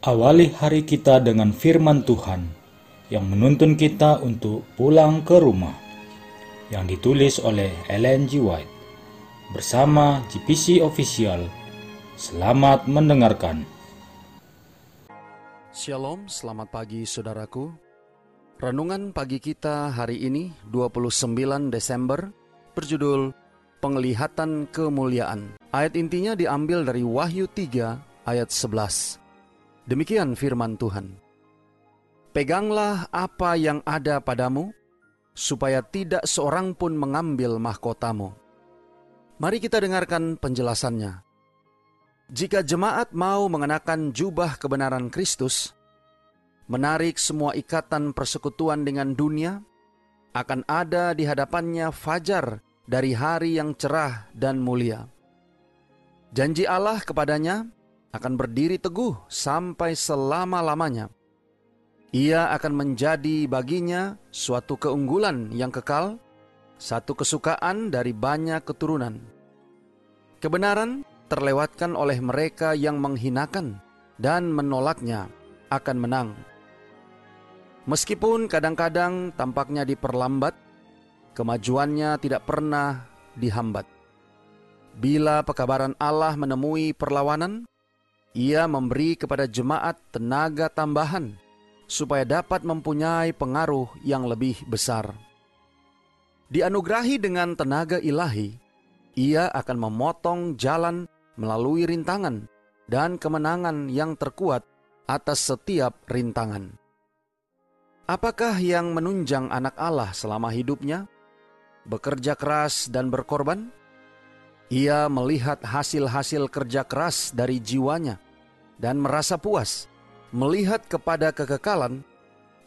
Awali hari kita dengan firman Tuhan yang menuntun kita untuk pulang ke rumah. Yang ditulis oleh Ellen G. White bersama GPC Official. Selamat mendengarkan. Shalom, selamat pagi saudaraku. Renungan pagi kita hari ini 29 Desember berjudul Penglihatan Kemuliaan. Ayat intinya diambil dari Wahyu 3 ayat 11. Demikian firman Tuhan. Peganglah apa yang ada padamu, supaya tidak seorang pun mengambil mahkotamu. Mari kita dengarkan penjelasannya. Jika jemaat mau mengenakan jubah kebenaran Kristus, menarik semua ikatan persekutuan dengan dunia, akan ada di hadapannya fajar dari hari yang cerah dan mulia. Janji Allah kepadanya akan berdiri teguh sampai selama-lamanya. Ia akan menjadi baginya suatu keunggulan yang kekal, satu kesukaan dari banyak keturunan. Kebenaran terlewatkan oleh mereka yang menghinakan dan menolaknya akan menang. Meskipun kadang-kadang tampaknya diperlambat, kemajuannya tidak pernah dihambat. Bila pekabaran Allah menemui perlawanan, ia memberi kepada jemaat tenaga tambahan supaya dapat mempunyai pengaruh yang lebih besar. Dianugerahi dengan tenaga ilahi, ia akan memotong jalan melalui rintangan dan kemenangan yang terkuat atas setiap rintangan. Apakah yang menunjang anak Allah selama hidupnya? bekerja keras dan berkorban? Ia melihat hasil-hasil kerja keras dari jiwanya dan merasa puas. Melihat kepada kekekalan,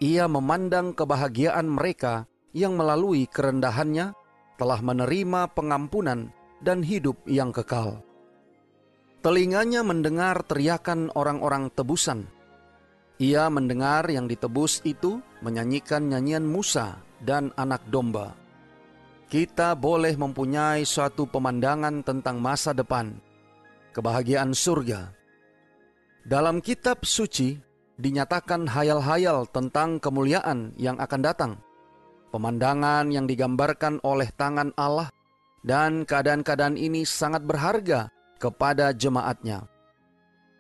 ia memandang kebahagiaan mereka yang melalui kerendahannya telah menerima pengampunan dan hidup yang kekal. Telinganya mendengar teriakan orang-orang tebusan. Ia mendengar yang ditebus itu menyanyikan nyanyian Musa dan anak domba kita boleh mempunyai suatu pemandangan tentang masa depan, kebahagiaan surga. Dalam kitab suci dinyatakan hayal-hayal tentang kemuliaan yang akan datang, pemandangan yang digambarkan oleh tangan Allah, dan keadaan-keadaan ini sangat berharga kepada jemaatnya.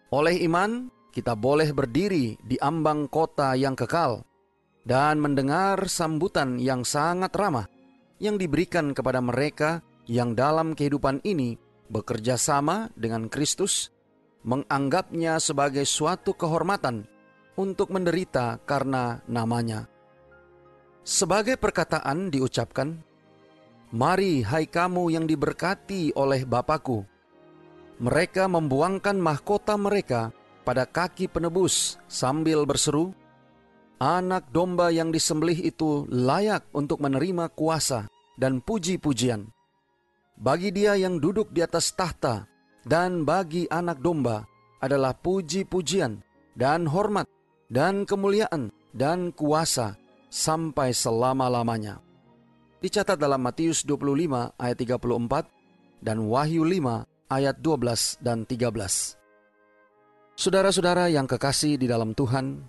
Oleh iman, kita boleh berdiri di ambang kota yang kekal dan mendengar sambutan yang sangat ramah yang diberikan kepada mereka yang dalam kehidupan ini bekerja sama dengan Kristus, menganggapnya sebagai suatu kehormatan untuk menderita karena namanya. Sebagai perkataan diucapkan, Mari hai kamu yang diberkati oleh Bapakku. Mereka membuangkan mahkota mereka pada kaki penebus sambil berseru, Anak domba yang disembelih itu layak untuk menerima kuasa dan puji-pujian. Bagi dia yang duduk di atas tahta dan bagi anak domba adalah puji-pujian dan hormat dan kemuliaan dan kuasa sampai selama-lamanya. Dicatat dalam Matius 25 ayat 34 dan Wahyu 5 ayat 12 dan 13. Saudara-saudara yang kekasih di dalam Tuhan,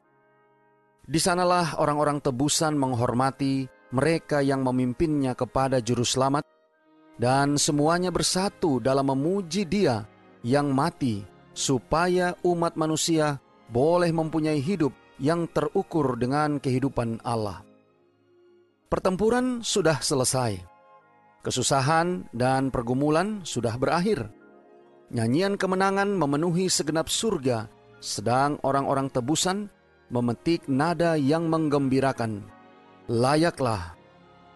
di sanalah orang-orang tebusan menghormati mereka yang memimpinnya kepada juru selamat, dan semuanya bersatu dalam memuji Dia yang mati, supaya umat manusia boleh mempunyai hidup yang terukur dengan kehidupan Allah. Pertempuran sudah selesai, kesusahan dan pergumulan sudah berakhir. Nyanyian kemenangan memenuhi segenap surga, sedang orang-orang tebusan memetik nada yang menggembirakan Layaklah,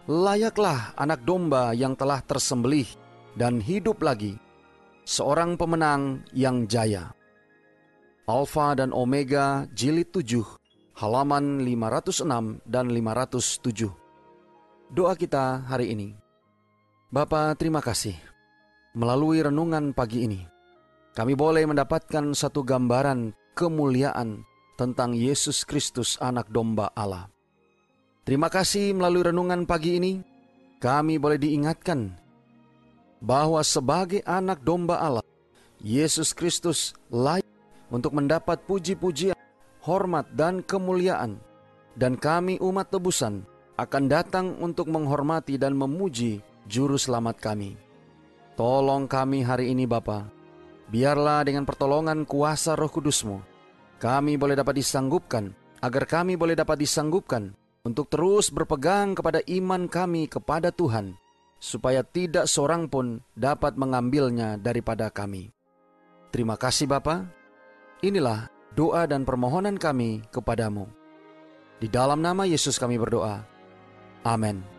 layaklah anak domba yang telah tersembelih dan hidup lagi, seorang pemenang yang jaya. Alfa dan Omega jilid 7, halaman 506 dan 507. Doa kita hari ini. Bapa, terima kasih. Melalui renungan pagi ini, kami boleh mendapatkan satu gambaran kemuliaan tentang Yesus Kristus anak domba Allah. Terima kasih melalui renungan pagi ini, kami boleh diingatkan bahwa sebagai anak domba Allah, Yesus Kristus layak untuk mendapat puji-pujian hormat, dan kemuliaan. Dan kami umat tebusan akan datang untuk menghormati dan memuji Juru Selamat kami. Tolong kami hari ini Bapa. Biarlah dengan pertolongan kuasa roh kudusmu, kami boleh dapat disanggupkan, agar kami boleh dapat disanggupkan untuk terus berpegang kepada iman kami kepada Tuhan, supaya tidak seorang pun dapat mengambilnya daripada kami. Terima kasih Bapa. Inilah doa dan permohonan kami kepadamu. Di dalam nama Yesus kami berdoa. Amin.